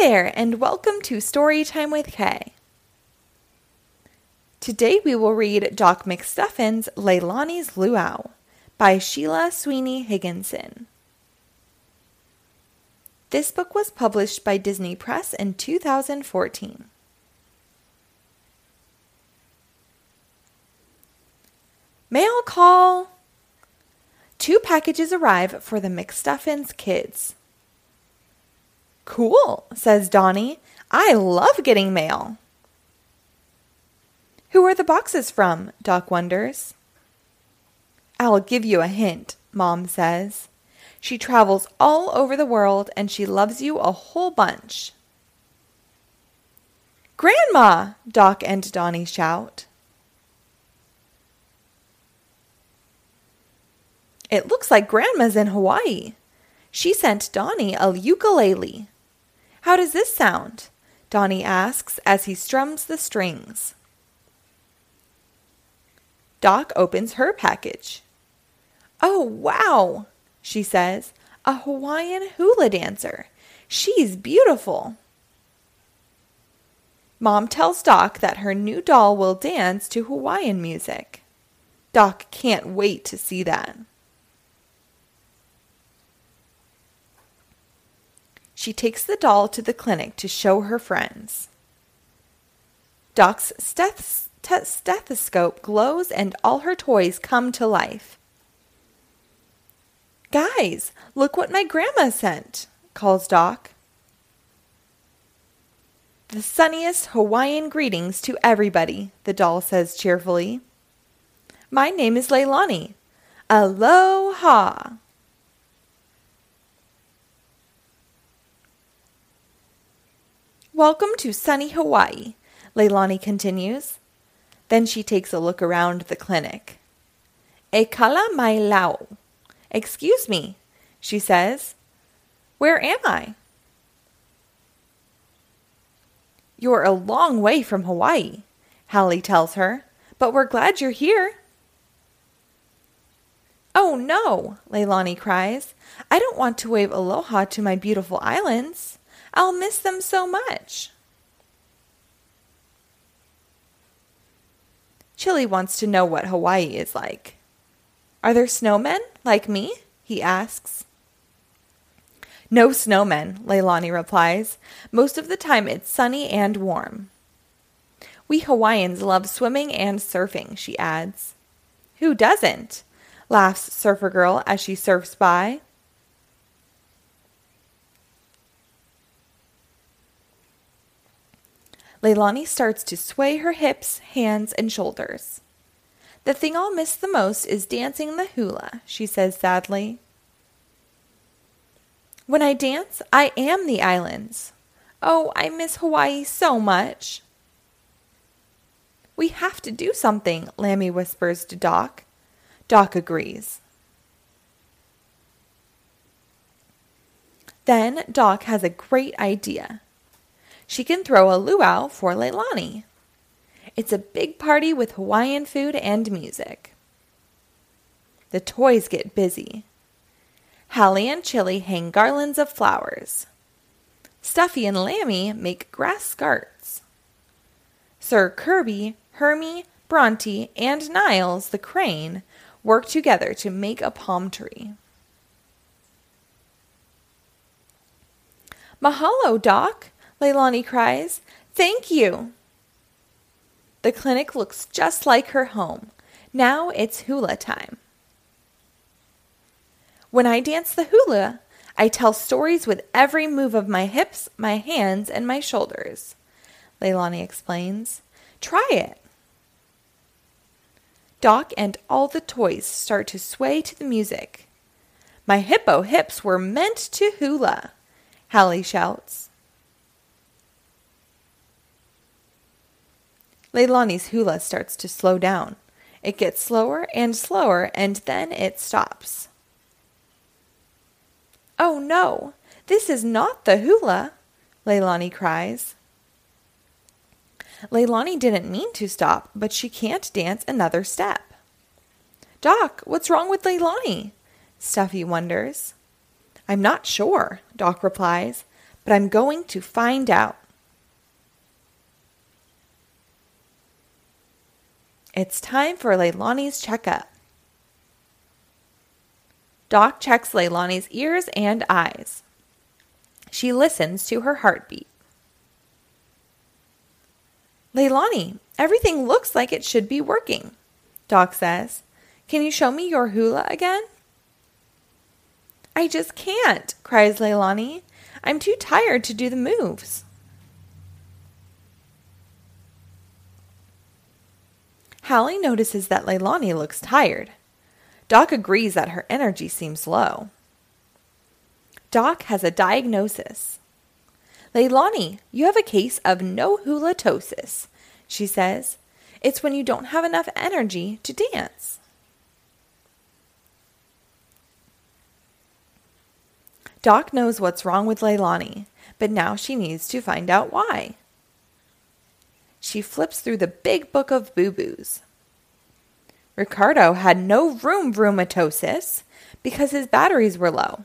there, and welcome to Storytime with K. Today we will read Doc McStuffins' Leilani's Luau by Sheila Sweeney Higginson. This book was published by Disney Press in 2014. Mail call! Two packages arrive for the McStuffins kids. Cool, says Donnie. I love getting mail. Who are the boxes from? Doc wonders. I'll give you a hint, Mom says. She travels all over the world and she loves you a whole bunch. Grandma! Doc and Donnie shout. It looks like Grandma's in Hawaii. She sent Donnie a ukulele. How does this sound? Donnie asks as he strums the strings. Doc opens her package. Oh, wow, she says. A Hawaiian hula dancer. She's beautiful. Mom tells Doc that her new doll will dance to Hawaiian music. Doc can't wait to see that. She takes the doll to the clinic to show her friends. Doc's steth- stethoscope glows and all her toys come to life. Guys, look what my grandma sent, calls Doc. The sunniest Hawaiian greetings to everybody, the doll says cheerfully. My name is Leilani. Aloha! Welcome to sunny Hawaii, Leilani continues. Then she takes a look around the clinic. E kala mai lau. Excuse me, she says. Where am I? You're a long way from Hawaii, Hallie tells her, but we're glad you're here. Oh no, Leilani cries. I don't want to wave aloha to my beautiful islands. I'll miss them so much. Chilly wants to know what Hawaii is like. Are there snowmen like me? he asks. No snowmen, Leilani replies. Most of the time it's sunny and warm. We Hawaiians love swimming and surfing, she adds. Who doesn't? laughs Surfer Girl as she surfs by. Leilani starts to sway her hips, hands, and shoulders. The thing I'll miss the most is dancing the hula, she says sadly. When I dance, I am the islands. Oh, I miss Hawaii so much. We have to do something, Lambie whispers to Doc. Doc agrees. Then Doc has a great idea she can throw a luau for Leilani. It's a big party with Hawaiian food and music. The toys get busy. Hallie and Chilly hang garlands of flowers. Stuffy and Lambie make grass skirts. Sir Kirby, Hermie, Bronty, and Niles the crane work together to make a palm tree. Mahalo, Doc, Leilani cries. Thank you. The clinic looks just like her home. Now it's hula time. When I dance the hula, I tell stories with every move of my hips, my hands, and my shoulders. Leilani explains. Try it. Doc and all the toys start to sway to the music. My hippo hips were meant to hula, Hallie shouts. Leilani's hula starts to slow down. It gets slower and slower, and then it stops. Oh no, this is not the hula, Leilani cries. Leilani didn't mean to stop, but she can't dance another step. Doc, what's wrong with Leilani? Stuffy wonders. I'm not sure, Doc replies, but I'm going to find out. It's time for Leilani's checkup. Doc checks Leilani's ears and eyes. She listens to her heartbeat. Leilani, everything looks like it should be working, Doc says. Can you show me your hula again? I just can't, cries Leilani. I'm too tired to do the moves. Hallie notices that Leilani looks tired. Doc agrees that her energy seems low. Doc has a diagnosis. Leilani, you have a case of no hulatosis, she says. It's when you don't have enough energy to dance. Doc knows what's wrong with Leilani, but now she needs to find out why. She flips through the big book of boo boos. Ricardo had no room rheumatosis because his batteries were low.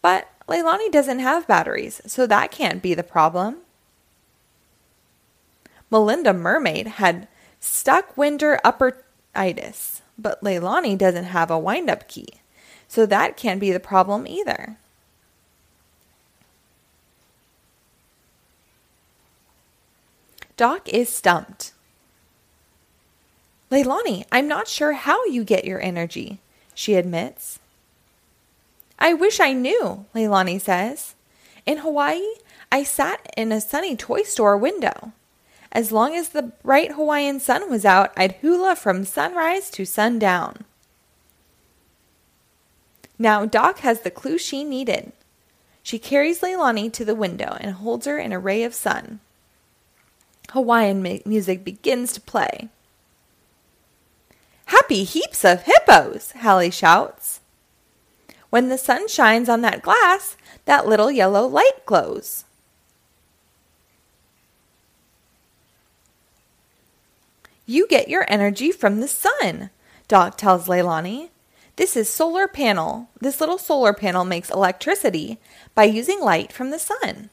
But Leilani doesn't have batteries, so that can't be the problem. Melinda Mermaid had stuck winter upperitis, but Leilani doesn't have a wind up key, so that can't be the problem either. Doc is stumped. Leilani, I'm not sure how you get your energy, she admits. I wish I knew, Leilani says. In Hawaii, I sat in a sunny toy store window. As long as the bright Hawaiian sun was out, I'd hula from sunrise to sundown. Now Doc has the clue she needed. She carries Leilani to the window and holds her in a ray of sun. Hawaiian music begins to play. Happy heaps of hippos, Hallie shouts. When the sun shines on that glass, that little yellow light glows. You get your energy from the sun, Doc tells Leilani. This is solar panel. This little solar panel makes electricity by using light from the sun.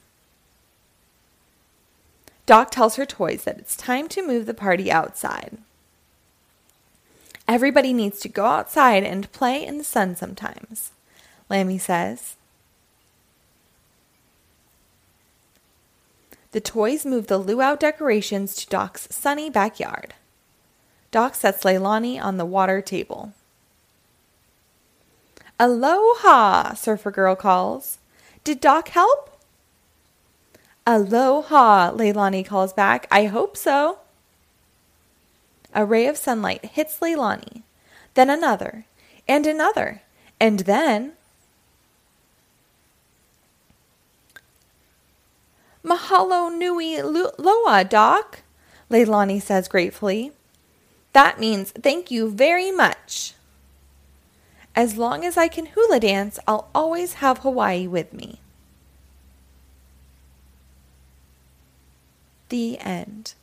Doc tells her toys that it's time to move the party outside. Everybody needs to go outside and play in the sun sometimes, Lambie says. The toys move the luau decorations to Doc's sunny backyard. Doc sets Leilani on the water table. Aloha, Surfer Girl calls. Did Doc help? Aloha, Leilani calls back. I hope so. A ray of sunlight hits Leilani, then another, and another, and then. Mahalo nui loa, Doc, Leilani says gratefully. That means thank you very much. As long as I can hula dance, I'll always have Hawaii with me. The end.